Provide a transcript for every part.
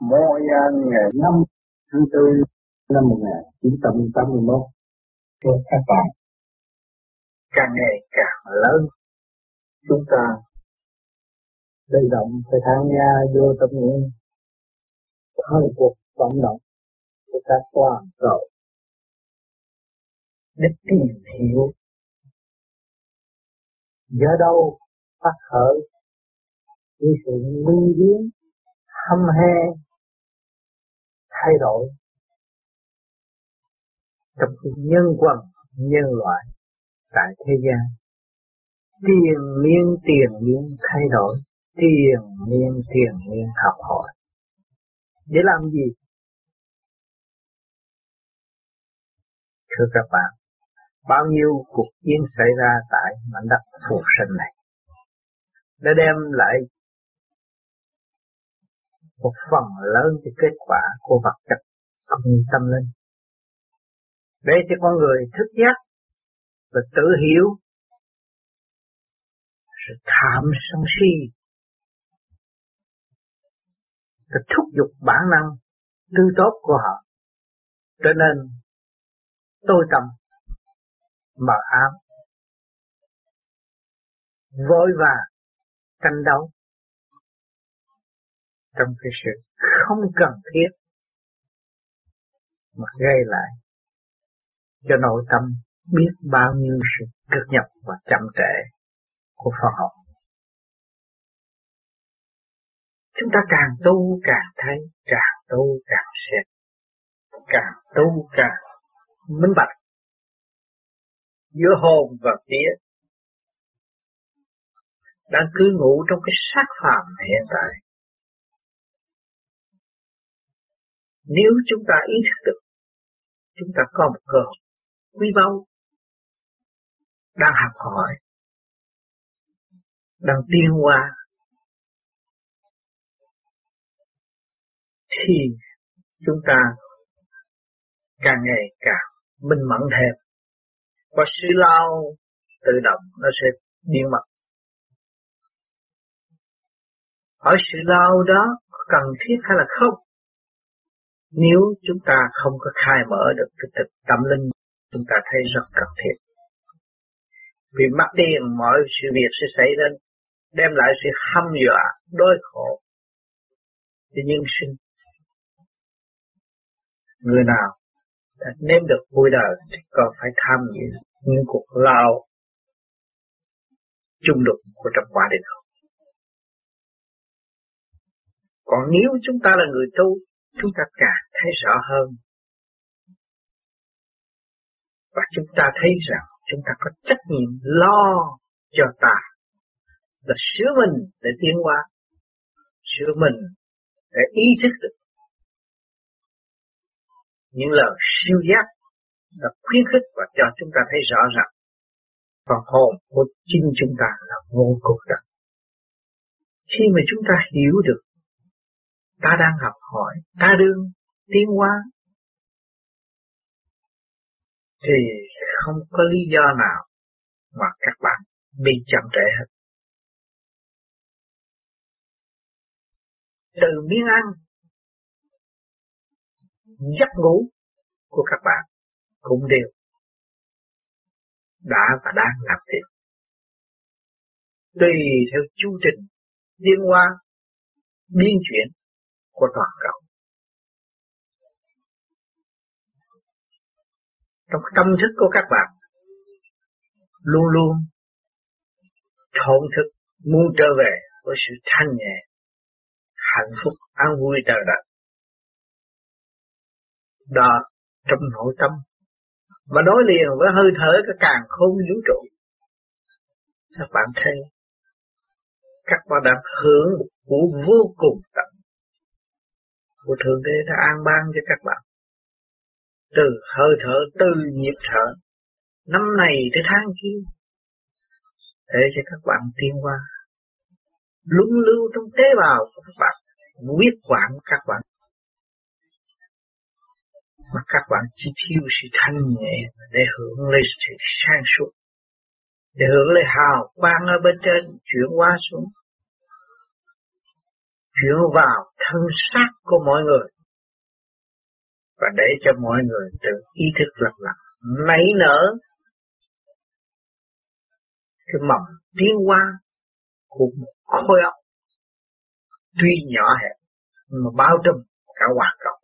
mỗi à, ngày 5 tháng 4 năm 1981. Thưa các bạn, càng ngày càng lớn, chúng ta đây động phải tham gia vô tâm nguyện thời cuộc vận động của các toàn cầu để tìm hiểu do đâu phát khởi những sự nguy biến hâm he thay đổi. Trong nhân quần, nhân loại, tại thế gian, tiền miên tiền miên thay đổi, tiền miên tiền miên học hỏi. Để làm gì? Thưa các bạn, bao nhiêu cuộc chiến xảy ra tại mảnh đất phù sinh này đã đem lại một phần lớn cái kết quả của vật chất cũng tâm linh. Để cho con người thức giác và tự hiểu sự tham sân si và thúc giục bản năng tư tốt của họ. Cho nên tôi tâm mờ ám, vội vàng tranh đấu trong cái sự không cần thiết mà gây lại cho nội tâm biết bao nhiêu sự cực nhập và chậm trễ của Phật học. Chúng ta càng tu càng thấy, càng tu càng xét, càng tu càng minh bạch giữa hồn và vía đang cứ ngủ trong cái xác phàm hiện tại Nếu chúng ta ý thức được, chúng ta có một cơ hội quý báu đang học hỏi, đang tiến hóa, thì chúng ta càng ngày càng minh mẫn thêm và sự lao tự động nó sẽ biến mất. Hỏi sự lao đó cần thiết hay là không? Nếu chúng ta không có khai mở được cái thực tâm linh, chúng ta thấy rất cần thiết. Vì mắt đi mọi sự việc sẽ xảy ra, đem lại sự hâm dọa, đối khổ cho nhân sinh. Người nào đã nếm được vui đời thì còn phải tham dự những cuộc lao chung đục của trong quả địa không. Còn nếu chúng ta là người tu chúng ta càng thấy rõ hơn và chúng ta thấy rằng chúng ta có trách nhiệm lo cho ta là sửa mình để tiến hóa, sửa mình để ý thức được những lời siêu giác là khuyến khích và cho chúng ta thấy rõ rằng phần hồn của chính chúng ta là vô cùng đặc. Khi mà chúng ta hiểu được ta đang học hỏi, ta đương tiến hóa, thì không có lý do nào mà các bạn bị chậm trễ hết. Từ miếng ăn, giấc ngủ của các bạn cũng đều đã và đang làm việc. Tùy theo chu trình tiến hóa, biến chuyển của toàn cầu. Trong tâm thức của các bạn luôn luôn thổn thức muốn trở về với sự thanh nhẹ, hạnh phúc, an vui trời đất. Đó trong nội tâm và đối liền với hơi thở cái càng không vũ trụ. Các bạn thấy các bạn đang hưởng của vô cùng tận của Thượng Đế đã an ban cho các bạn. Từ hơi thở, từ nhịp thở, năm này tới tháng kia, để cho các bạn tiến qua, lung lưu trong tế bào của các bạn, quyết quản các bạn. Mà các bạn chỉ thiếu sự thanh nhẹ để hưởng lấy sự sang suốt, để hưởng lấy hào quang ở bên trên chuyển qua xuống chuyển vào thân xác của mọi người. Và để cho mọi người tự ý thức lập lại nảy nở cái mầm tiến hóa của một khối óc tuy nhỏ hẹp mà bao trùm cả hoạt động.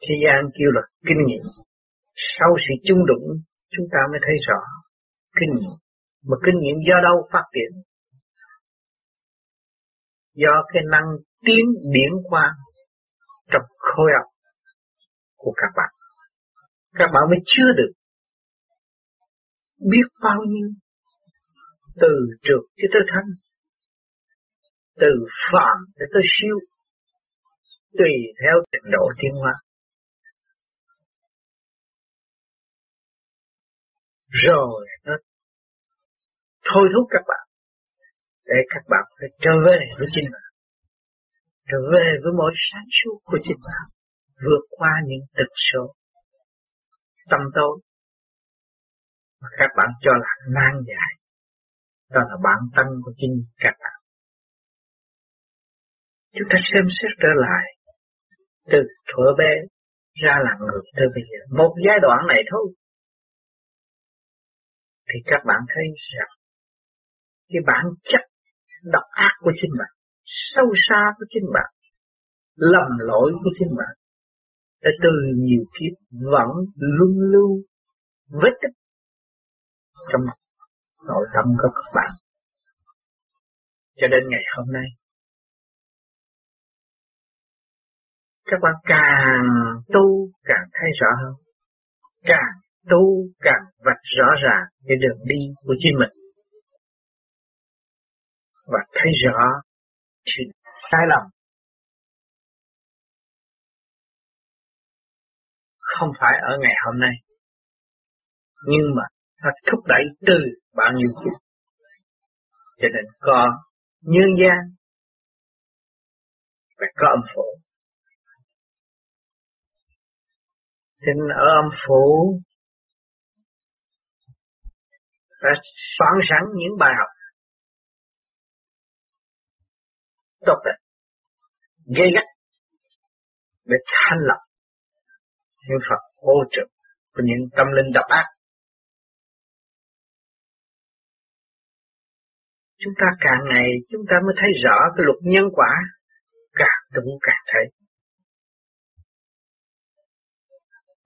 Thế gian kêu là kinh nghiệm. Sau sự chung đụng, chúng ta mới thấy rõ kinh nghiệm. Mà kinh nghiệm do đâu phát triển? Do cái năng tiến điển qua trong khối óc của các bạn. Các bạn mới chưa được biết bao nhiêu từ trượt cho tới thanh từ phạm cho tới siêu, tùy theo trình độ tiến hóa. Rồi nó thôi thúc các bạn để các bạn phải trở về với chính bạn. Trở về với mỗi sáng suốt của chính bạn, vượt qua những thực số tâm tối mà các bạn cho là nan giải, đó là bản thân của chính các bạn. Chúng ta xem xét trở lại, từ thuở bé ra là người tới bây giờ. Một giai đoạn này thôi. Thì các bạn thấy rằng, cái bản chất độc ác của chính bạn, sâu xa của chính bạn, lầm lỗi của chính bạn, đã từ nhiều kiếp vẫn luân lưu vết tích trong nội tâm của các bạn. Cho đến ngày hôm nay, các bạn càng tu càng thấy rõ hơn, càng tu càng vạch rõ ràng cái đường đi của chính mình và thấy rõ thì sai lầm. Không phải ở ngày hôm nay, nhưng mà nó thúc đẩy từ bao nhiêu kiếp. Cho nên có nhân gian và có âm phủ. Cho nên ở âm phủ đã soạn sẵn những bài học tốt đẹp gây gắt, để thanh lập những Phật ô trực của những tâm linh độc ác. Chúng ta càng ngày, chúng ta mới thấy rõ cái luật nhân quả, càng đúng càng thấy.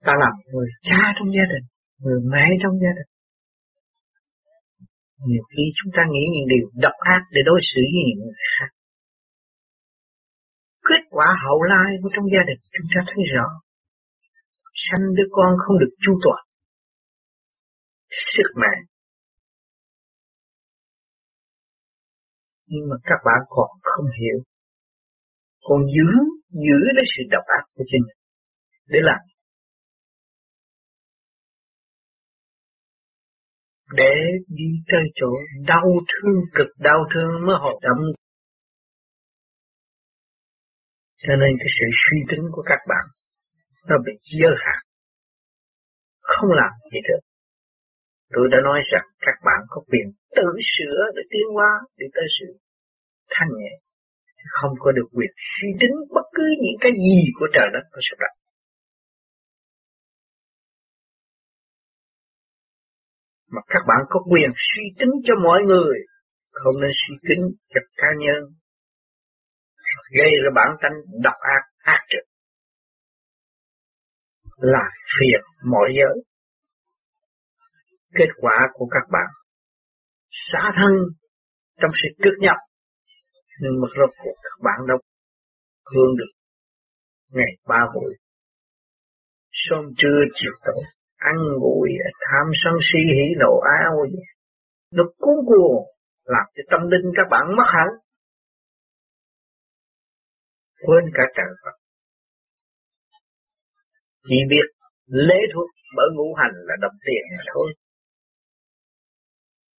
Ta làm người cha trong gia đình, người mẹ trong gia đình. Nhiều khi chúng ta nghĩ những điều độc ác để đối xử với những người khác kết quả hậu lai của trong gia đình chúng ta thấy rõ. Sanh đứa con không được chu toàn. Sức mạnh, nhưng mà các bạn còn không hiểu. Còn giữ giữ lấy sự độc ác của chính mình. Để làm. Để đi tới chỗ đau thương cực đau thương mới hoạt động cho nên cái sự suy tính của các bạn nó bị giới hạn. Không làm gì được. Tôi đã nói rằng các bạn có quyền tự sửa để tiến hóa, để tới sự thanh nhẹ. Không có được quyền suy tính bất cứ những cái gì của trời đất và sự đất mà các bạn có quyền suy tính cho mọi người. Không nên suy tính cho cá nhân gây ra bản tánh độc ác ác trực. Là phiền mọi giới. Kết quả của các bạn xả thân trong sự cực nhập. Nhưng mà rốt cuộc các bạn đâu hương được ngày ba buổi. Sớm trưa chiều tối, ăn ngủ tham sân si, hỉ nộ, áo gì. Nó cuốn cuồng, làm cho tâm linh các bạn mất hẳn quên cả trời Phật. Chỉ biết lễ thuật bởi ngũ hành là đồng tiền mà thôi.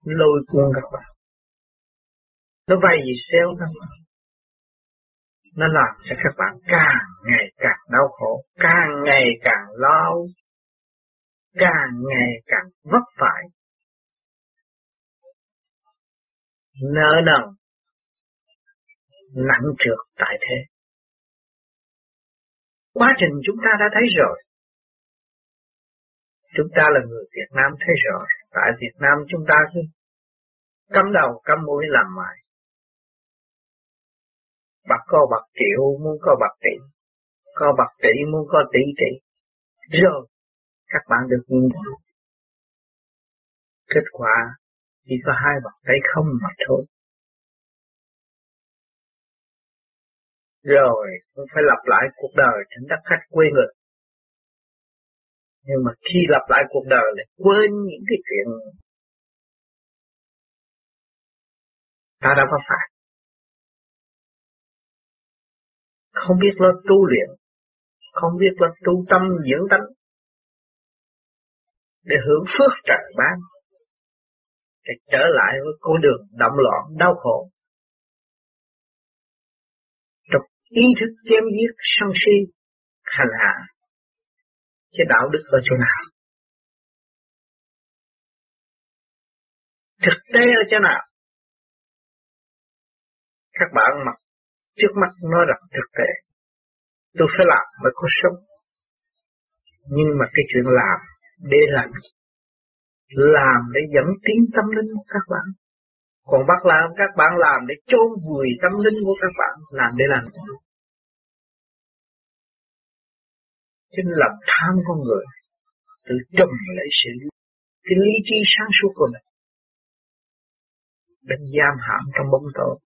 Lôi cuốn các bạn. Nó vay gì xéo các bạn nó làm cho các bạn càng ngày càng đau khổ, càng ngày càng lo, càng ngày càng vất vả nợ nần, nặng trượt tại thế. Quá trình chúng ta đã thấy rồi. Chúng ta là người Việt Nam thấy rồi. Tại Việt Nam chúng ta cứ cắm đầu cắm mũi làm mãi. Bạc có bạc triệu muốn có bạc tỷ. Có bạc tỷ muốn có tỷ tỷ. Rồi, các bạn được nhìn thấy. Kết quả chỉ có hai bàn tay không mà thôi. Rồi cũng phải lặp lại cuộc đời trên đất khách quê người. Nhưng mà khi lặp lại cuộc đời lại quên những cái chuyện ta đã có phải. Không biết là tu luyện, không biết là tu tâm dưỡng tánh để hưởng phước trời ban để trở lại với con đường động loạn đau khổ trong ý thức chém giết sân si, hành hạ cái đạo đức ở chỗ nào. Thực tế ở chỗ nào? Các bạn mặc, trước mắt nói rằng thực tế. Tôi phải làm mới có sống. Nhưng mà cái chuyện làm để làm làm để dẫn tiến tâm linh của các bạn còn bắt làm, các bạn làm để chôn vùi tâm linh của các bạn, làm để làm. Gì chính lòng tham con người, tự trầm lấy sự cái lý trí sáng suốt của mình. Đến giam hãm trong bóng tối,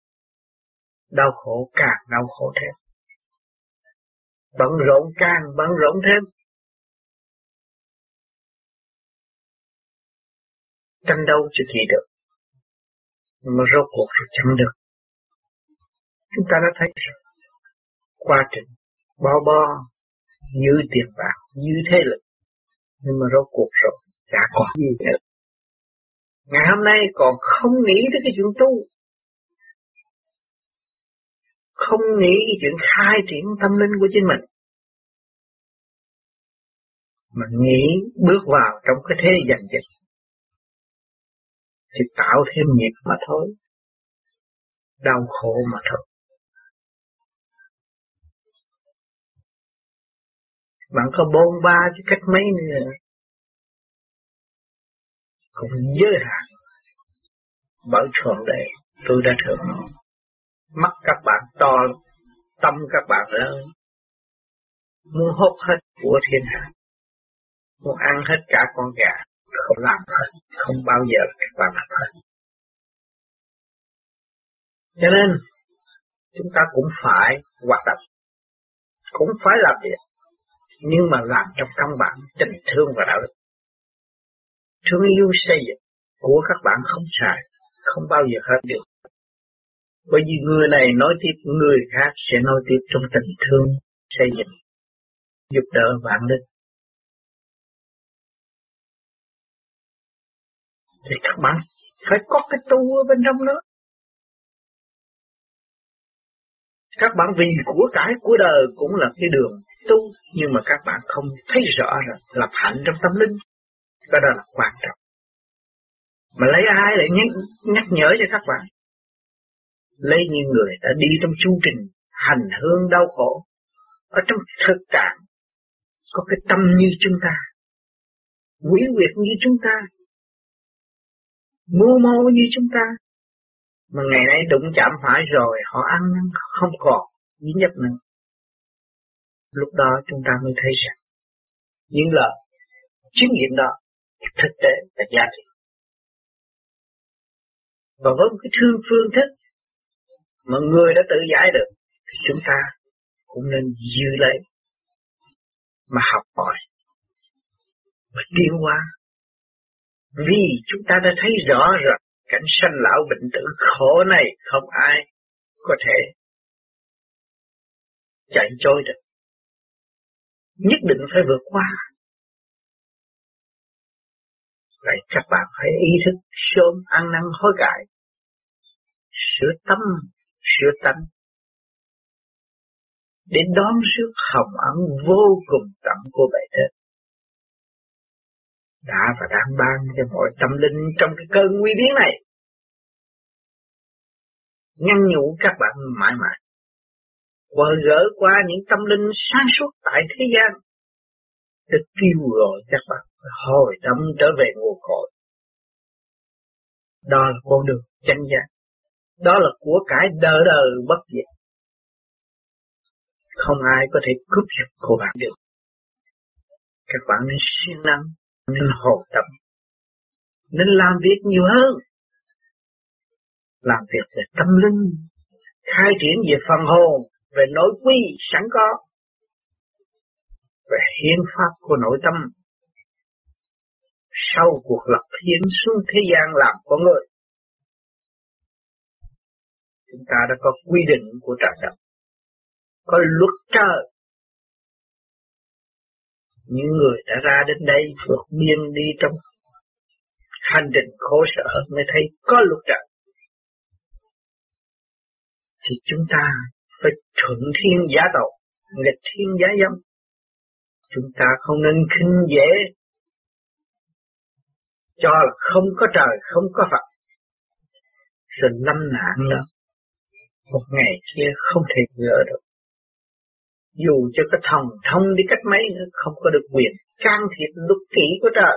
đau khổ càng đau khổ thêm. Bận rộn càng bận rộn thêm. Tranh đâu chưa gì được mà rốt cuộc rồi chẳng được. Chúng ta đã thấy rồi quá trình bao bo như tiền bạc, như thế lực. Nhưng mà rốt cuộc rồi, chả có gì nữa. Ngày hôm nay còn không nghĩ tới cái chuyện tu. Không nghĩ cái chuyện khai triển tâm linh của chính mình. Mình nghĩ bước vào trong cái thế giành dịch thì tạo thêm nghiệp mà thôi. Đau khổ mà thôi. Bạn có bôn ba chứ cách mấy nữa. Cũng giới hạn. Bởi thượng đệ tôi đã thượng Mắt các bạn to, tâm các bạn lớn. Muốn hốt hết của thiên hạ. Muốn ăn hết cả con gà không làm hết, không bao giờ làm hết. Cho nên, chúng ta cũng phải hoạt động, cũng phải làm việc, nhưng mà làm trong căn bản tình thương và đạo đức. Thương yêu xây dựng của các bạn không xài, không bao giờ hết được. Bởi vì người này nói tiếp, người khác sẽ nói tiếp trong tình thương xây dựng, giúp đỡ bạn đức thì các bạn phải có cái tu ở bên trong đó. Các bạn vì của cải của đời cũng là cái đường tu, nhưng mà các bạn không thấy rõ rồi, lập hạnh trong tâm linh. Cái đó là quan trọng. Mà lấy ai để nhắc, nhắc nhở cho các bạn? Lấy những người đã đi trong chu trình hành hương đau khổ, ở trong thực trạng có cái tâm như chúng ta, quỷ quyệt như chúng ta, mưu mô như chúng ta. Mà ngày nay đụng chạm phải rồi, họ ăn không còn dính nhất nữa. Lúc đó chúng ta mới thấy rằng, những lời, chứng nghiệm đó thực tế là giá trị. Và với một cái thương phương thức mà người đã tự giải được, thì chúng ta cũng nên giữ lấy mà học hỏi và tiến hóa vì chúng ta đã thấy rõ rồi cảnh sanh lão bệnh tử khổ này không ai có thể chạy trôi được. Nhất định phải vượt qua. Vậy các bạn phải ý thức sớm ăn năn hối cải, sửa tâm, sửa tánh, để đón sức hồng ẩn vô cùng tận của bệ thế đã và đang ban cho mọi tâm linh trong cái cơn nguy biến này. ngăn nhủ các bạn mãi mãi. qua gỡ qua những tâm linh sáng suốt tại thế gian để kêu gọi các bạn hồi tâm trở về nguồn cội. Đó là con đường chân giác. Đó là của cải đời đời bất diệt. Không ai có thể cướp giật của bạn được. Các bạn nên siêng năng, nên hồ tập, nên làm việc nhiều hơn. Làm việc về tâm linh, khai triển về phần hồn, về nội quy sẵn có, về hiến pháp của nội tâm. Sau cuộc lập hiến xuống thế gian làm con người, chúng ta đã có quy định của trời đất, có luật trời. Những người đã ra đến đây vượt biên đi trong hành trình khổ sở mới thấy có luật trận Thì chúng ta phải thuận thiên giả tội, nghịch thiên giá dâm. Chúng ta không nên khinh dễ cho là không có trời, không có Phật. Rồi lâm nạn nữa. Một ngày kia không thể gỡ được. Dù cho có thần thông đi cách mấy nữa, không có được quyền can thiệp luật kỹ của trời.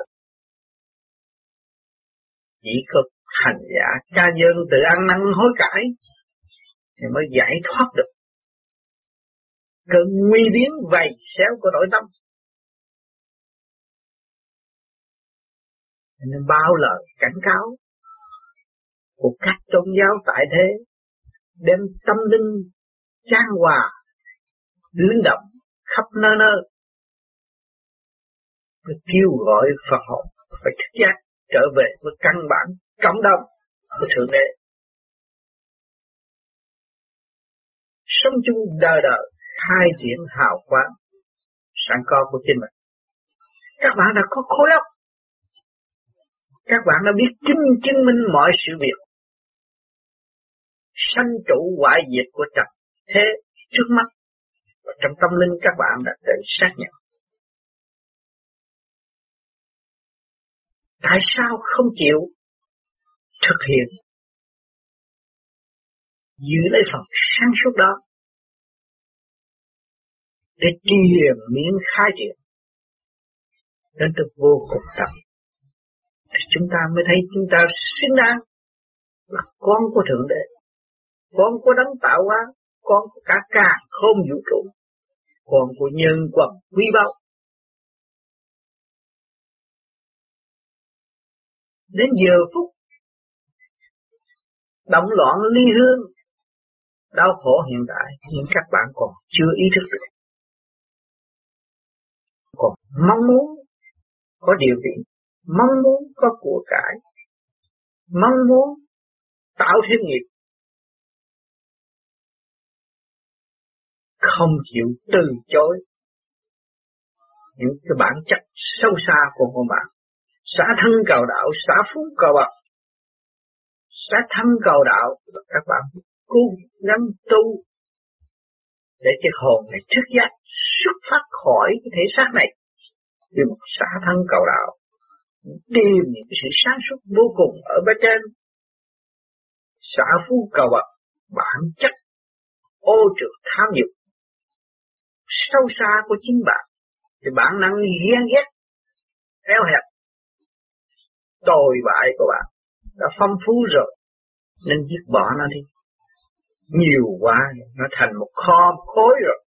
Chỉ có hành giả ca dân tự ăn năn hối cải, thì mới giải thoát được cơn nguy biến vầy xéo của nội tâm. Nên bao lời cảnh cáo của các tôn giáo tại thế, đem tâm linh trang hòa linh động khắp nơi nơi và kêu gọi Phật học, phải thức giác, trở về với căn bản cộng đồng của thượng đế. Sống chung đời đời, khai triển hào quang sẵn có của chính mình. Các bạn đã có khối óc. Các bạn đã biết chứng chứng minh mọi sự việc. Sanh trụ hoại diệt của trần thế trước mắt trong tâm linh các bạn đã tự xác nhận. Tại sao không chịu thực hiện? Giữ lấy phần sáng suốt đó để triền miễn khai triển. Đến được vô cùng tận. Thì chúng ta mới thấy chúng ta xứng đáng là con của thượng đế, con của đấng tạo hóa, con của cả càng không vũ trụ còn của nhân quần quý báu. Đến giờ phút, động loạn ly hương, đau khổ hiện tại, nhưng các bạn còn chưa ý thức được. Còn mong muốn có điều kiện, mong muốn có của cải, mong muốn tạo thêm nghiệp. Không chịu từ chối. Những cái bản chất sâu xa của con bạn xả thân cầu đạo xả phú cầu bậc. Xả thân cầu đạo, các bạn cố gắng tu để cho hồn này thức giác, xuất phát khỏi cái thể xác này. Vì một xả thân cầu đạo, tìm những cái sự sáng suốt vô cùng ở bên trên. Xả phú cầu bậc, bản chất ô trượt tham dục sâu xa của chính bạn, thì bản năng ghen ghét eo hẹp tồi bại của bạn. Đã phong phú rồi, nên dứt bỏ nó đi. Nhiều quá, nó thành một kho khối rồi.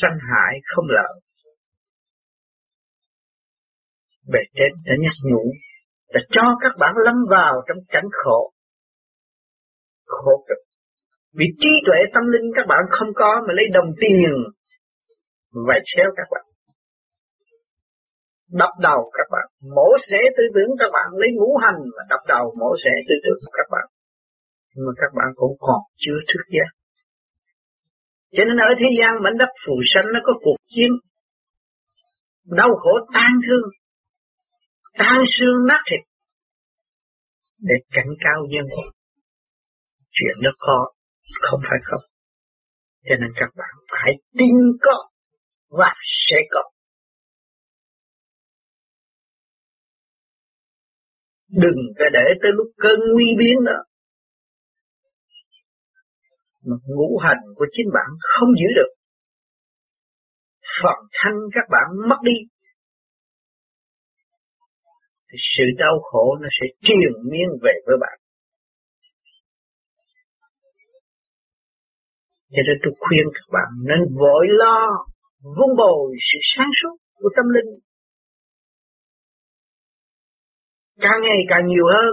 Sanh hại không lợi bề trên đã nhắc nhủ, đã cho các bạn lâm vào trong cảnh khổ. Khổ cực vì trí tuệ tâm linh các bạn không có mà lấy đồng tiền vạch xéo các bạn. Đập đầu các bạn, mổ xẻ tư tưởng các bạn, lấy ngũ hành mà đập đầu mổ xẻ tư tưởng các bạn. Nhưng mà các bạn cũng còn chưa thức giác. Cho nên ở thế gian mảnh đất phù sanh nó có cuộc chiến. Đau khổ tan thương, tan xương nát thịt. Để cảnh cao nhân Chuyện nó khó không phải không. Cho nên các bạn phải tin có và sẽ có. Đừng có để tới lúc cơn nguy biến đó. Mà ngũ hành của chính bạn không giữ được. Phần thanh các bạn mất đi. Thì sự đau khổ nó sẽ triền miên về với bạn. Cho nên tôi khuyên các bạn nên vội lo vun bồi sự sáng suốt của tâm linh. Càng ngày càng nhiều hơn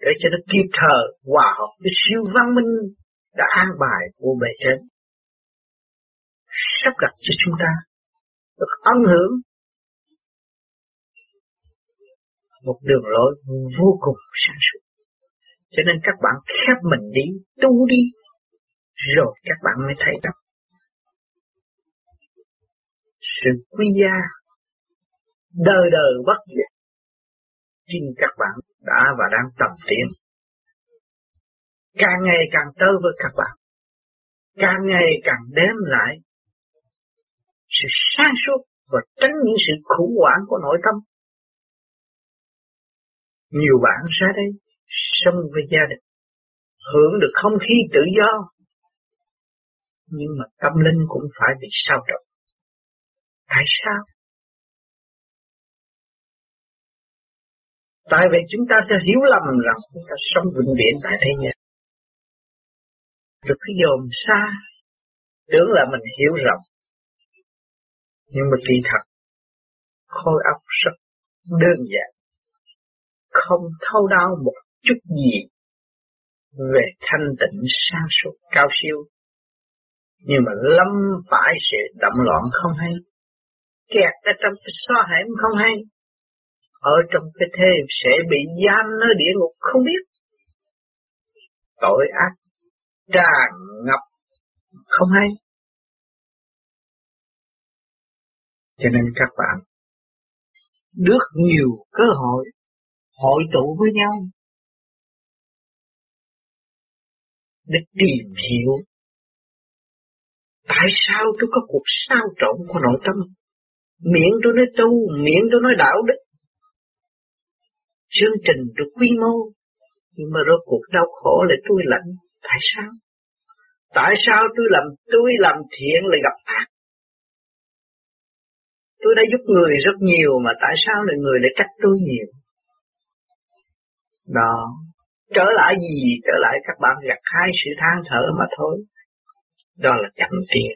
để cho nó kịp thời hòa hợp với siêu văn minh đã an bài của bề trên sắp đặt cho chúng ta được âm hưởng một đường lối vô cùng sáng suốt. Cho nên các bạn khép mình đi, tu đi, rồi các bạn mới thấy được sự quý gia đời đời bất diệt chính các bạn đã và đang tầm tiến. Càng ngày càng tới với các bạn, càng ngày càng đem lại sự sáng suốt và tránh những sự khủng hoảng của nội tâm. Nhiều bạn ra đây sống với gia đình, hưởng được không khí tự do nhưng mà tâm linh cũng phải bị sao động Tại sao? Tại vì chúng ta sẽ hiểu lầm rằng chúng ta sống vĩnh viễn tại thế gian. được cái dồn xa, tưởng là mình hiểu rộng. Nhưng mà kỳ thật, khối óc rất đơn giản, không thâu đau một chút gì về thanh tịnh sang suốt cao siêu, nhưng mà lâm phải sự động loạn không hay. Kẹt ở trong cái so hẻm không hay. Ở trong cái thế sẽ bị giam nơi địa ngục không biết. Tội ác, tràn ngập không hay. Cho nên các bạn, được nhiều cơ hội hội tụ với nhau để tìm hiểu tại sao tôi có cuộc sao trộn của nội tâm Miệng tôi nói tu, miệng tôi nói đạo đức. Chương trình tôi quy mô, nhưng mà rốt cuộc đau khổ là tôi lạnh. Tại sao? Tại sao tôi làm tôi làm thiện lại gặp ác? Tôi đã giúp người rất nhiều mà tại sao lại người lại trách tôi nhiều? Đó, trở lại gì? Trở lại các bạn gặt hai sự than thở mà thôi. Đó là chậm tiền.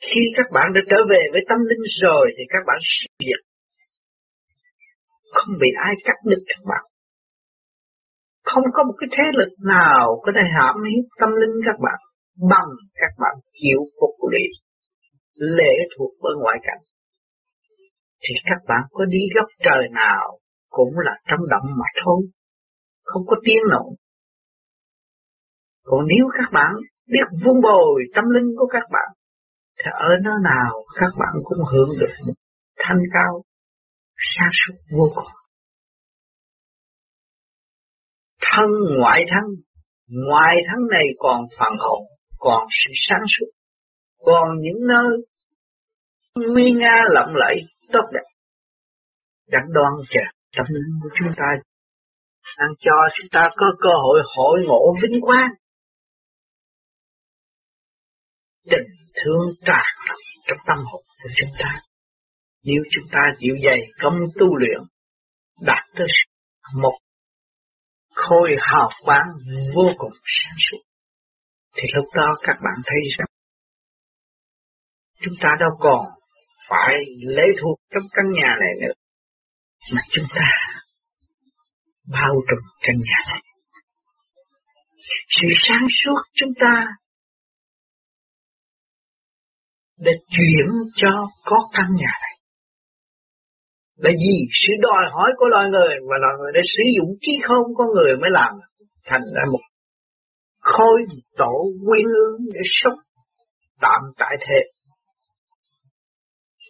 Khi các bạn đã trở về với tâm linh rồi thì các bạn siêu diệt. Không bị ai cắt đứt các bạn. Không có một cái thế lực nào có thể hãm hiếp tâm linh các bạn bằng các bạn chịu phục lý lệ thuộc với ngoại cảnh. Thì các bạn có đi góc trời nào cũng là trong động mà thôi. Không có tiếng nổ. Còn nếu các bạn biết vun bồi tâm linh của các bạn thì ở nơi nào các bạn cũng hưởng được một thanh cao, sáng suốt vô cùng. Thân ngoại thân, ngoại thân này còn phần hồn, còn sự sáng suốt, còn những nơi nguy nga lộng lẫy tốt đẹp. Đang đoan chờ tâm linh của chúng ta đang cho chúng ta có cơ hội hội ngộ vinh quang. Tình thương tràn ngập trong tâm hồn của chúng ta. Nếu chúng ta chịu dày công tu luyện, đạt tới một khôi hào quang vô cùng sáng suốt, thì lúc đó các bạn thấy rằng chúng ta đâu còn phải lấy thuộc trong căn nhà này nữa, mà chúng ta bao trùm căn nhà này. Sự sáng suốt chúng ta để chuyển cho có căn nhà này. Là gì? Sự đòi hỏi của loài người và loài người đã sử dụng trí không có người mới làm thành ra một khối tổ quyên ương để sống tạm tại thế.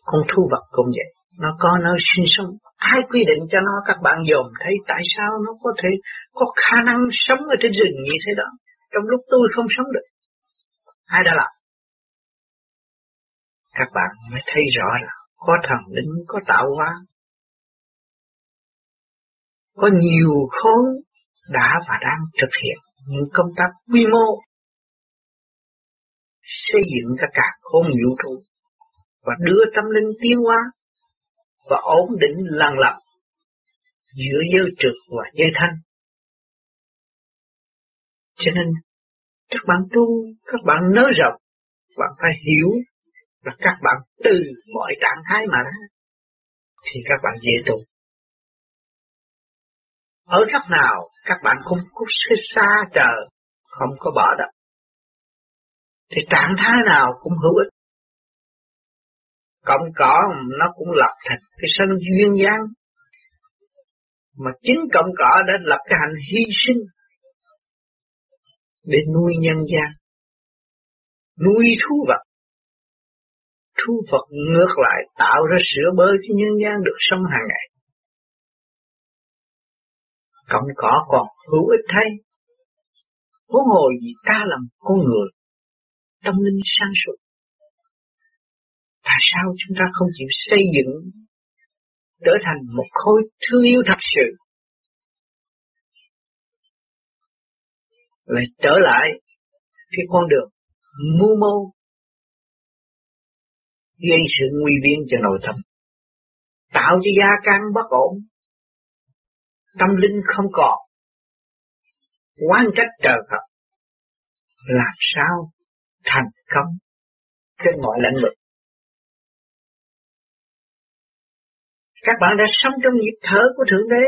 Con thu vật cũng vậy, nó có nơi sinh sống. Ai quy định cho nó các bạn dòm thấy tại sao nó có thể có khả năng sống ở trên rừng như thế đó. Trong lúc tôi không sống được. Ai đã làm? Các bạn mới thấy rõ là có thần linh, có tạo hóa. có nhiều khối đã và đang thực hiện những công tác quy mô xây dựng các cả không vũ trụ và đưa tâm linh tiến hóa và ổn định lần lập giữa giới trực và giới thanh. Cho nên các bạn tu, các bạn nới rộng, bạn phải hiểu là các bạn từ mọi trạng thái mà ra thì các bạn dễ tu. Ở góc nào các bạn không có xa chờ, không có bỏ đó. Thì trạng thái nào cũng hữu ích. Cộng cỏ nó cũng lập thành cái sân duyên dáng. Mà chính cộng cỏ đã lập cái hành hy sinh để nuôi nhân gian, nuôi thú vật thu Phật ngược lại tạo ra sữa bơi cho nhân gian được sống hàng ngày. Cộng cỏ còn hữu ích thay. Huống hồ gì ta làm con người, tâm linh sáng suốt. Tại sao chúng ta không chịu xây dựng trở thành một khối thương yêu thật sự lại trở lại cái con đường mưu mô gây sự nguy biến cho nội tâm. Tạo cho gia căn bất ổn. Tâm linh không còn. Quan trách trời Phật. Làm sao thành công trên mọi lĩnh vực? Các bạn đã sống trong nhịp thở của thượng đế.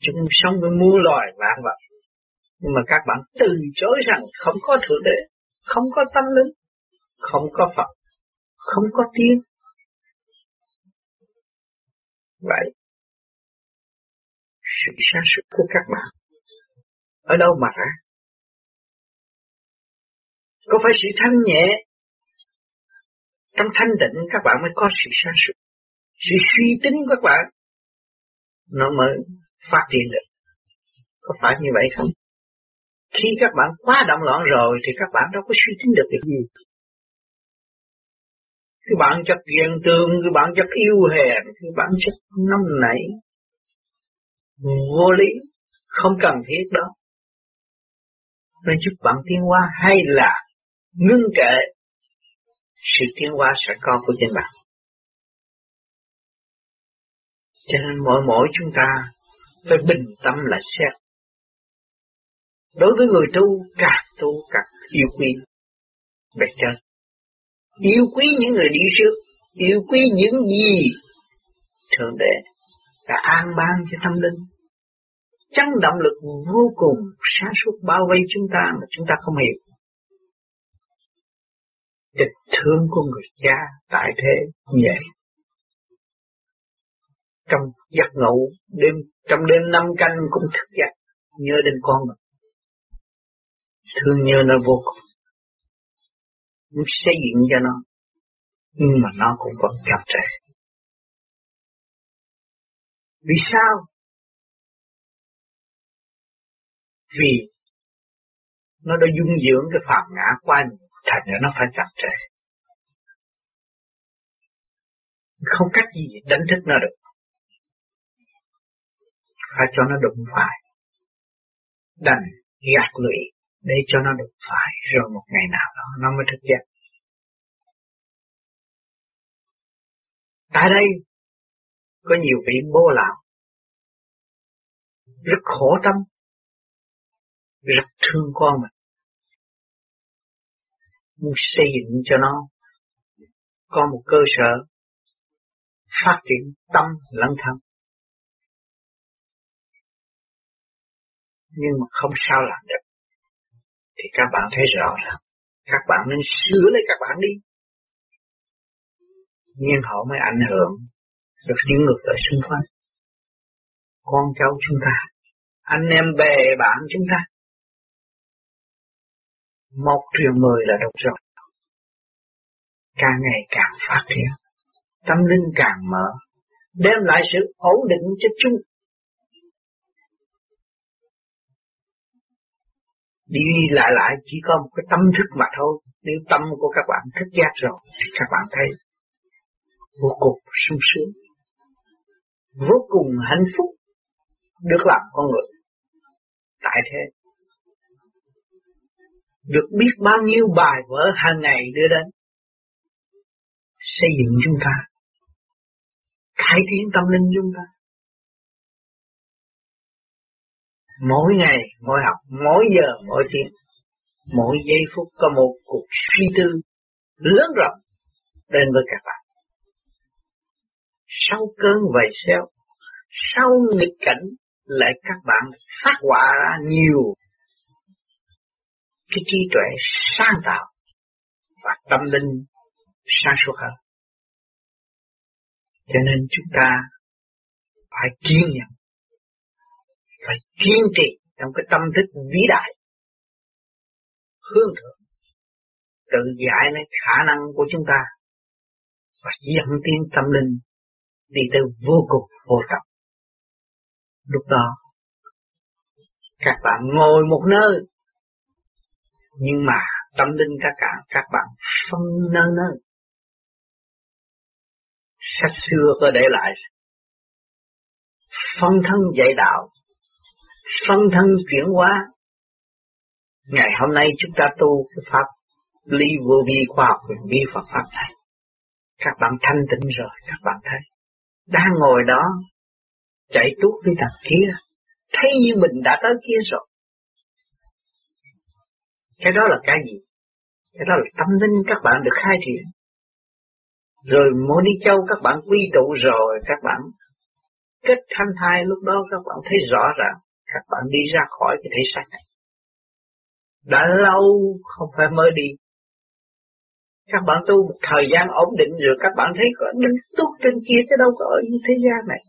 Chung sống với muôn loài vạn vật. Nhưng mà các bạn từ chối rằng không có thượng đế, không có tâm linh, không có phật không có tiếng. Vậy, sự sáng suốt của các bạn ở đâu mà ra? Có phải sự thanh nhẹ trong thanh tịnh các bạn mới có sự sáng suốt? Sự suy tính của các bạn, nó mới phát triển được. Có phải như vậy không? Khi các bạn quá động loạn rồi thì các bạn đâu có suy tính được việc gì cái bạn chất ghen tương cái bạn chất yêu hèn cái bạn chất nóng nảy. Vô lý, không cần thiết đó. Nên giúp bạn tiến hóa hay là ngưng trệ sự tiến hóa sẽ có của chính bạn. Cho nên mỗi mỗi chúng ta phải bình tâm là xét. Đối với người tu, càng tu càng yêu quý bạch chân yêu quý những người đi trước, yêu quý những gì thượng đế đã an ban cho tâm linh. Chấn động lực vô cùng sáng suốt bao vây chúng ta mà chúng ta không hiểu. Địch thương của người cha tại thế nhẹ. Trong giấc ngủ, đêm, trong đêm năm canh cũng thức dậy nhớ đến con mình. Thương nhớ nó vô cùng muốn xây dựng cho nó. Nhưng mà nó cũng còn chậm trễ. Vì sao? Vì nó đã dung dưỡng cái phạm ngã qua thành ra nó phải chậm trễ. Không cách gì đánh thức nó được. Phải cho nó đụng phải. Đành gạt lụy để cho nó được phải rồi một ngày nào đó nó mới thức hiện. tại đây, có nhiều vị bố lão, rất khổ tâm, rất thương con mình, muốn xây dựng cho nó có một cơ sở phát triển tâm lẫn thân nhưng mà không sao làm được thì các bạn thấy rõ ràng. Các bạn nên sửa lấy các bạn đi. Nhưng họ mới ảnh hưởng được những người ở xung quanh. Con cháu chúng ta, anh em bè bạn chúng ta. Một triệu mười là độc rồi càng ngày càng phát triển. Tâm linh càng mở. Đem lại sự ổn định cho chúng đi lại lại chỉ có một cái tâm thức mà thôi nếu tâm của các bạn thức giác rồi thì các bạn thấy vô cùng sung sướng vô cùng hạnh phúc được làm con người. Tại thế, được biết bao nhiêu bài vở hàng ngày đưa đến xây dựng chúng ta, cải tiến tâm linh chúng ta. Mỗi ngày, mỗi học, mỗi giờ, mỗi tiếng, mỗi giây phút có một cuộc suy tư lớn rộng đến với các bạn. Sau cơn vầy xeo, sau nghịch cảnh lại các bạn phát họa ra nhiều cái trí tuệ sáng tạo và tâm linh sáng suốt hơn. Cho nên chúng ta phải kiên nhẫn, phải kiên trì trong cái tâm thức vĩ đại, hướng thượng, tự giải lấy khả năng của chúng ta và dẫn tiến tâm linh đi tới vô cùng vô tận. Lúc đó, các bạn ngồi một nơi, nhưng mà tâm linh các bạn, các bạn phân nơi nơi. Sách xưa có để lại phân thân dạy đạo, phân thân chuyển hóa. Ngày hôm nay chúng ta tu cái pháp lý vô vi khoa học quyền vi Phật pháp này. Các bạn thanh tịnh rồi, các bạn thấy. Đang ngồi đó, chạy tuốt đi thằng kia, thấy như mình đã tới kia rồi. Cái đó là cái gì? Cái đó là tâm linh các bạn được khai triển. Rồi mỗi đi châu các bạn quy tụ rồi, các bạn kết thanh thai lúc đó các bạn thấy rõ ràng các bạn đi ra khỏi cái thể xác này. Đã lâu không phải mới đi. Các bạn tu một thời gian ổn định rồi các bạn thấy có đứng tốt trên kia chứ đâu có ở như thế gian này.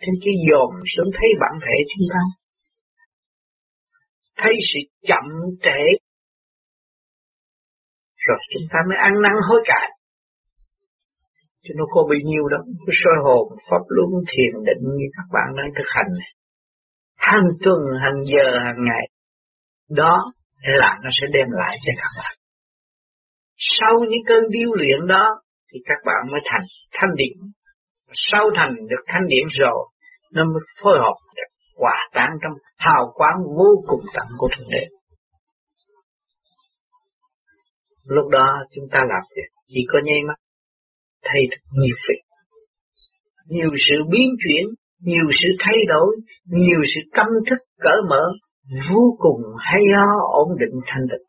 Trên cái dồn xuống thấy bản thể chúng ta. Thấy sự chậm trễ. Rồi chúng ta mới ăn năn hối cải. Chứ nó có bị nhiêu đâu. Cái soi hồn, pháp luân, thiền định như các bạn đang thực hành này. Hàng tuần, hàng giờ, hàng ngày. Đó là nó sẽ đem lại cho các bạn. Sau những cơn điêu luyện đó thì các bạn mới thành thanh điện. Sau thành được thanh điện rồi, nó mới phối hợp được hòa tan trong hào quang vô cùng tận của Thượng Đế. Lúc đó chúng ta làm việc chỉ có nháy mắt thay được nhiều việc. Nhiều sự biến chuyển, nhiều sự thay đổi, nhiều sự tâm thức cởi mở, vô cùng hay ho ổn định thanh định.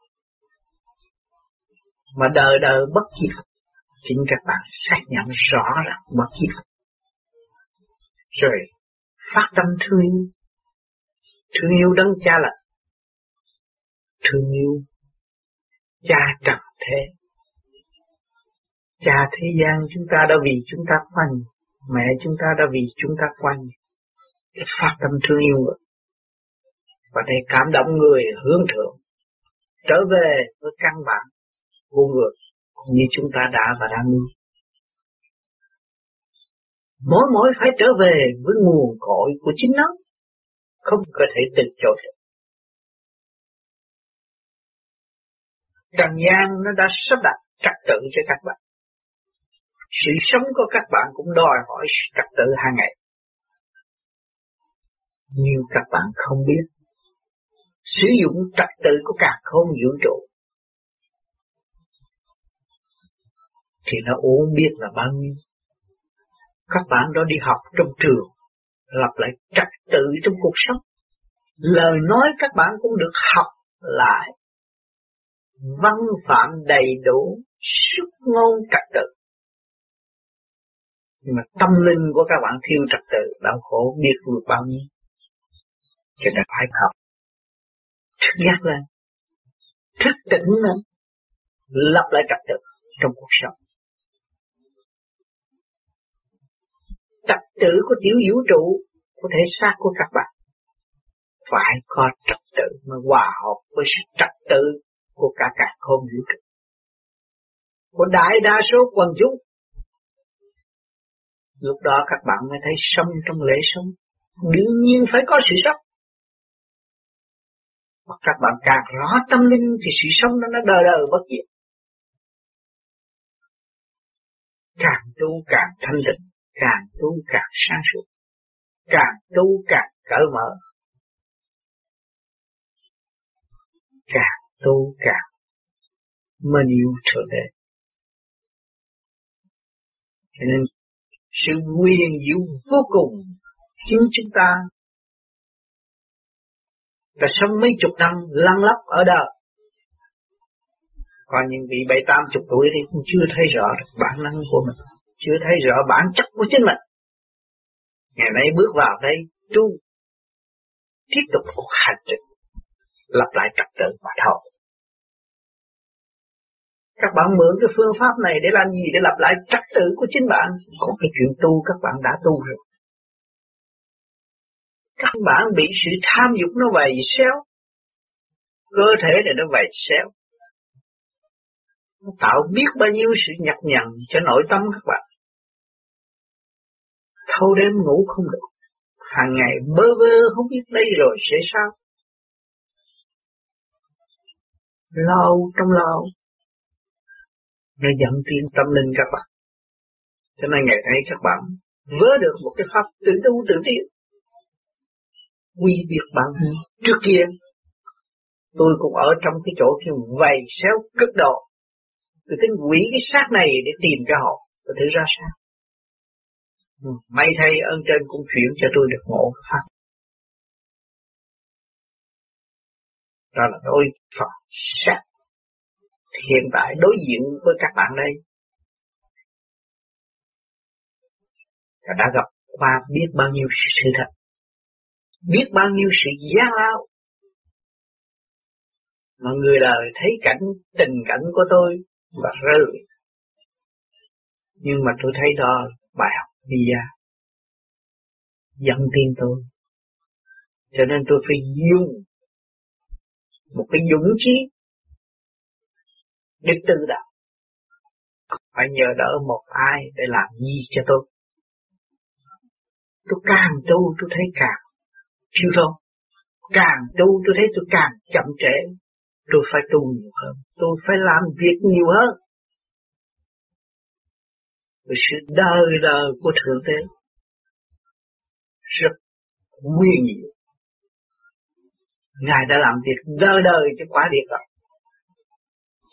Mà đời đời bất diệt, chính các bạn xác nhận rõ ràng bất diệt. Rồi phát tâm thương yêu, thương yêu đấng cha là thương yêu cha trần thế cha thế gian chúng ta đã vì chúng ta quanh mẹ chúng ta đã vì chúng ta quanh để phát tâm thương yêu và để cảm động người hướng thượng, trở về với căn bản của người như chúng ta đã và đang đi mỗi mỗi phải trở về với nguồn cội của chính nó, không có thể từ chối. Được trần gian nó đã sắp đặt trật tự cho các bạn sự sống của các bạn cũng đòi hỏi trật tự hàng ngày. Nhưng các bạn không biết, sử dụng trật tự của cả không vũ trụ thì nó uống biết là bao nhiêu. Các bạn đó đi học trong trường, lập lại trật tự trong cuộc sống. Lời nói các bạn cũng được học lại. Văn phạm đầy đủ xuất ngôn trật tự nhưng mà tâm linh của các bạn thiếu trật tự, đau khổ biết được bao nhiêu. Cho nên phải học thức giác lên, thức tỉnh lên, lập lại trật tự trong cuộc sống. Trật tự của tiểu vũ trụ, của thể xác của các bạn, phải có trật tự mà hòa hợp với sự trật tự của cả cả không vũ trụ. Của đại đa số quần chúng lúc đó các bạn mới thấy sống trong lễ sống, đương nhiên phải có sự sống. Mà các bạn càng rõ tâm linh thì sự sống nó nó đời đời bất diệt. Càng tu càng thanh tịnh, càng tu càng sáng suốt, càng tu càng cởi mở. Càng tu càng mình yêu trở đế. Cho nên sự quyền diệu vô cùng khiến chúng ta đã sống mấy chục năm lăn lóc ở đời. Còn những vị bảy, tám chục tuổi thì cũng chưa thấy rõ được bản năng của mình, chưa thấy rõ bản chất của chính mình. Ngày nay bước vào đây, tu, tiếp tục cuộc hành trình lặp lại trật tự mà thôi các bạn mượn cái phương pháp này để làm gì? Để lặp lại trật tự của chính bạn. Có cái chuyện tu, các bạn đã tu rồi. Các bạn bị sự tham dục nó vầy xéo. Cơ thể này nó vầy xéo. Nó tạo biết bao nhiêu sự nhọc nhằn cho nội tâm các bạn. Thâu đêm ngủ không được. Hàng ngày bơ vơ không biết đây rồi sẽ sao. Lâu trong lâu nó dẫn tiến tâm linh các bạn. Cho nên ngày nay các bạn vớ được một cái pháp tự tu tự tiến. Quy biệt bản thân trước kia, tôi cũng ở trong cái chỗ kia vầy xéo cực độ. Tôi tính quỷ cái xác này để tìm cho họ và thử ra sao. Ừ, may thay ơn trên cũng chuyển cho tôi được ngộ pháp. Đó là đối Phật sát hiện tại đối diện với các bạn đây. Và đã gặp qua biết bao nhiêu sự thật, biết bao nhiêu sự gian lao mà người đời thấy cảnh, tình cảnh của tôi và rơi. Nhưng mà tôi thấy đó bài học đi ra, dẫn tin tôi. Cho nên tôi phải dùng một cái dũng chí để tự đạo phải nhờ đỡ một ai để làm gì cho tôi? Tôi càng tu tôi thấy càng chịu thốn, càng tu tôi thấy tôi càng chậm trễ. Tôi phải tu nhiều hơn. Tôi phải làm việc nhiều hơn. Vì sự đời đời của thượng đế rất nguyên diệu ngài đã làm việc đời đời cho quả địa cầu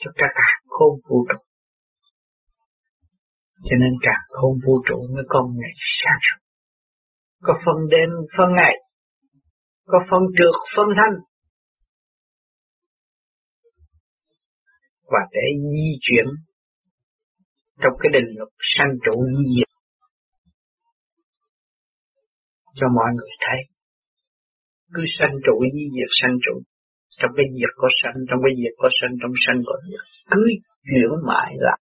cho cả càng khôn vũ trụ. Cho nên cả khôn vũ trụ mới có ngày sáng suốt. Có phân đêm phân ngày. Có phân trượt phân thanh. Và để di chuyển trong cái định luật sanh trụ diệt cho mọi người thấy. Cứ sanh trụ di diệt sanh trụ trong cái diệt có sanh, trong cái diệt có sanh, trong sanh có diệt cứ chuyển mãi lại.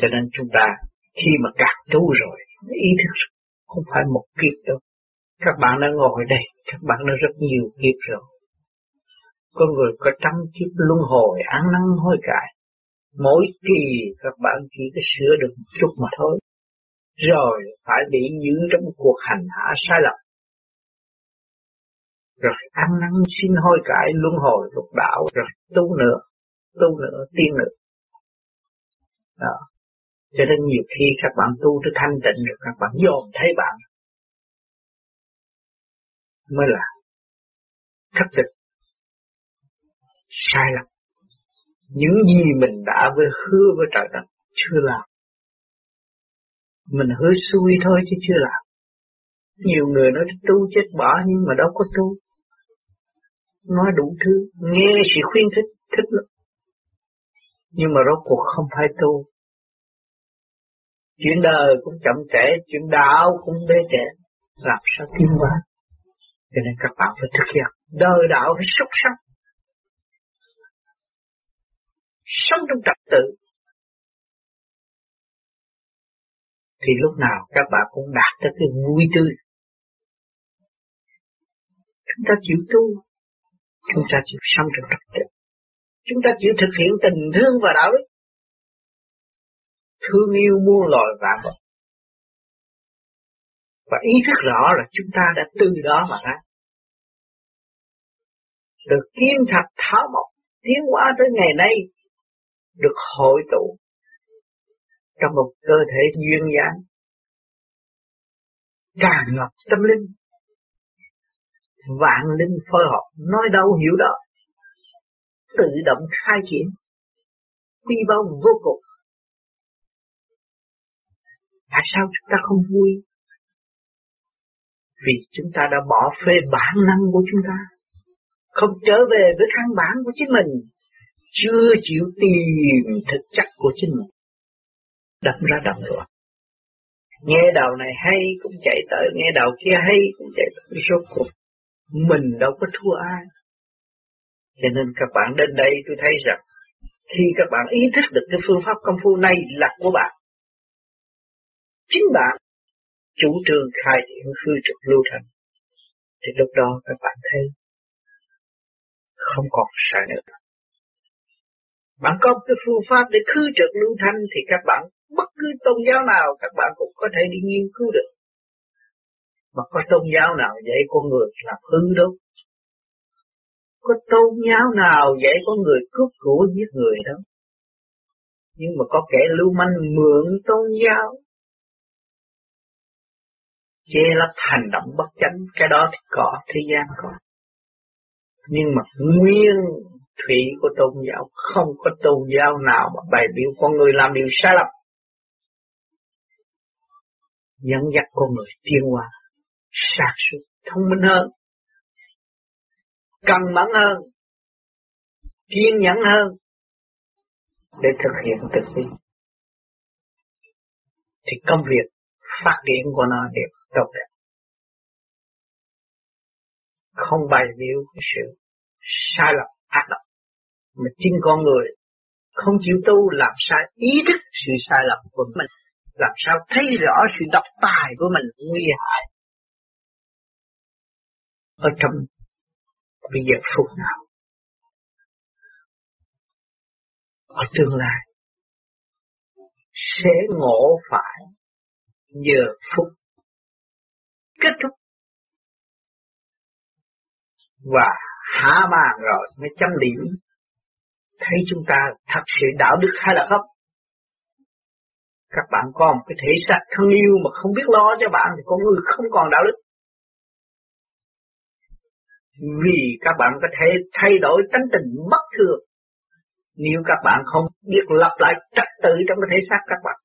Cho nên chúng ta khi mà cạn tu rồi, ý thức không phải một kiếp đâu. Các bạn đã ngồi đây, các bạn đã rất nhiều kiếp rồi. Có người có trăm kiếp luân hồi ăn năn hối cải. Mỗi kỳ các bạn chỉ có sửa được một chút mà thôi. Rồi phải bị giữ trong cuộc hành hạ sai lầm rồi ăn năn xin hối cải, luân hồi lục đạo, rồi tu nữa tu nữa, tiên nữa. Đó. Cho nên nhiều khi các bạn tu tới thanh tịnh rồi, các bạn dồn thấy bạn mới là thất tịch sai lầm. Những gì mình đã với hứa với trời đất chưa làm, mình hứa xui thôi chứ chưa làm. Nhiều người nói tu chết bỏ nhưng mà đâu có tu nói đủ thứ, nghe sự khuyên thích thích lắm. Nhưng mà rốt cuộc không phải tu. Chuyện đời cũng chậm trễ, chuyện đạo cũng bế trễ. Làm sao tiến hóa? Cho nên các bạn phải thực hiện. Đời đạo phải xuất sắc. Sống trong trật tự. Thì lúc nào các bạn cũng đạt tới cái vui tươi. Chúng ta chịu tu chúng ta chịu sống trong trật tự. Chúng ta chịu thực hiện tình thương và đạo đức. Thương yêu muôn loài vạn vật. Và ý thức rõ là chúng ta đã từ đó mà ra. Được kiên thật tháo mộc, tiến hóa tới ngày nay. Được hội tụ trong một cơ thể duyên dáng. Tràn ngập tâm linh vạn linh phối hợp nói đâu hiểu đó. Tự động khai triển. Quy bao vô cùng. Tại sao chúng ta không vui? Vì chúng ta đã bỏ phê bản năng của chúng ta. Không trở về với căn bản của chính mình. Chưa chịu tìm thực chất của chính mình. Đâm ra đâm loạn nghe đầu này hay cũng chạy tới, nghe đầu kia hay cũng chạy tới. Số cuộc mình đâu có thua ai. Cho nên các bạn đến đây tôi thấy rằng, khi các bạn ý thức được cái phương pháp công phu này là của bạn, chính bạn chủ trương khai triển hư trực lưu thành. Thì lúc đó các bạn thấy không còn sợ nữa. Bạn có cái phương pháp để khư trực lưu thanh thì các bạn, bất cứ tôn giáo nào, các bạn cũng có thể đi nghiên cứu được. Mà có tôn giáo nào dạy con người làm hư đâu. Có tôn giáo nào dạy con người cướp của giết người đâu. Nhưng mà có kẻ lưu manh mượn tôn giáo che lấp hành động bất chánh, cái đó thì có, thế gian có nhưng mà nguyên thủy của tôn giáo, không có tôn giáo nào mà bày biểu con người làm điều sai lầm dẫn dắt con người tiến hóa sạc suốt thông minh hơn. Cần mẫn hơn. Kiên nhẫn hơn. Để thực hiện thực thi. Thì công việc phát triển của nó đều tốt đẹp. Không bày biểu cái sự sai lầm, ác độc mà chính con người không chịu tu làm sai ý thức sự sai lầm của mình, làm sao thấy rõ sự độc tài của mình nguy hại ở trong bây giờ phút nào. Ở tương lai, sẽ ngộ phải giờ phút kết thúc. Và hạ bàn rồi mới chấm điểm. Thấy chúng ta thật sự đạo đức hay là không? Các bạn có một cái thể xác thân yêu mà không biết lo cho bạn thì con người không còn đạo đức vì các bạn có thể thay đổi tánh tình bất thường. Nếu các bạn không biết lập lại trật tự trong cái thể xác các bạn,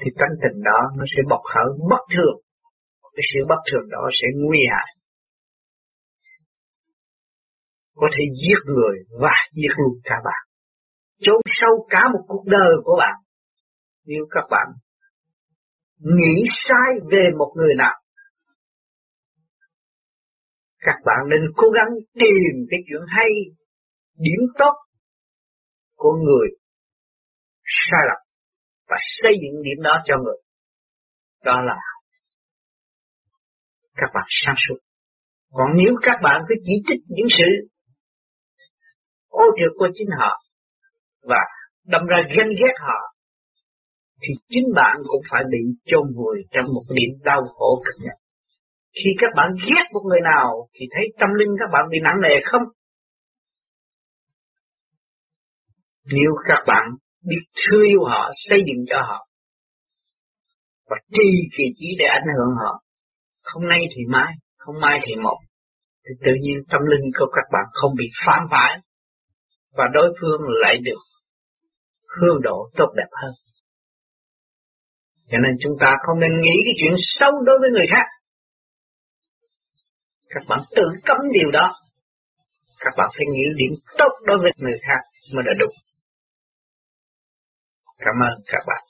thì tánh tình đó nó sẽ bộc khởi bất thường. Cái sự bất thường đó sẽ nguy hại. Có thể giết người và giết luôn cả bạn. Chôn sâu cả một cuộc đời của bạn. Nếu các bạn nghĩ sai về một người nào các bạn nên cố gắng tìm cái chuyện hay, điểm tốt của người sai lầm và xây dựng điểm đó cho người đó là các bạn sáng suốt còn nếu các bạn cứ chỉ trích những sự ô trượt của chính họ và đâm ra ghen ghét họ, thì chính bạn cũng phải bị chôn vùi trong một điểm đau khổ cực nhọc. Khi các bạn ghét một người nào thì thấy tâm linh các bạn bị nặng nề không? Nếu các bạn biết thương yêu họ, xây dựng cho họ và trì kỳ trí để ảnh hưởng họ, không nay thì mai, không mai thì một, thì tự nhiên tâm linh của các bạn không bị phản phái và đối phương lại được hương độ tốt đẹp hơn. Cho nên chúng ta không nên nghĩ cái chuyện xấu đối với người khác. Các bạn tự cấm điều đó. Các bạn phải nghĩ điểm tốt đối với người khác mới là đúng. Cảm ơn các bạn.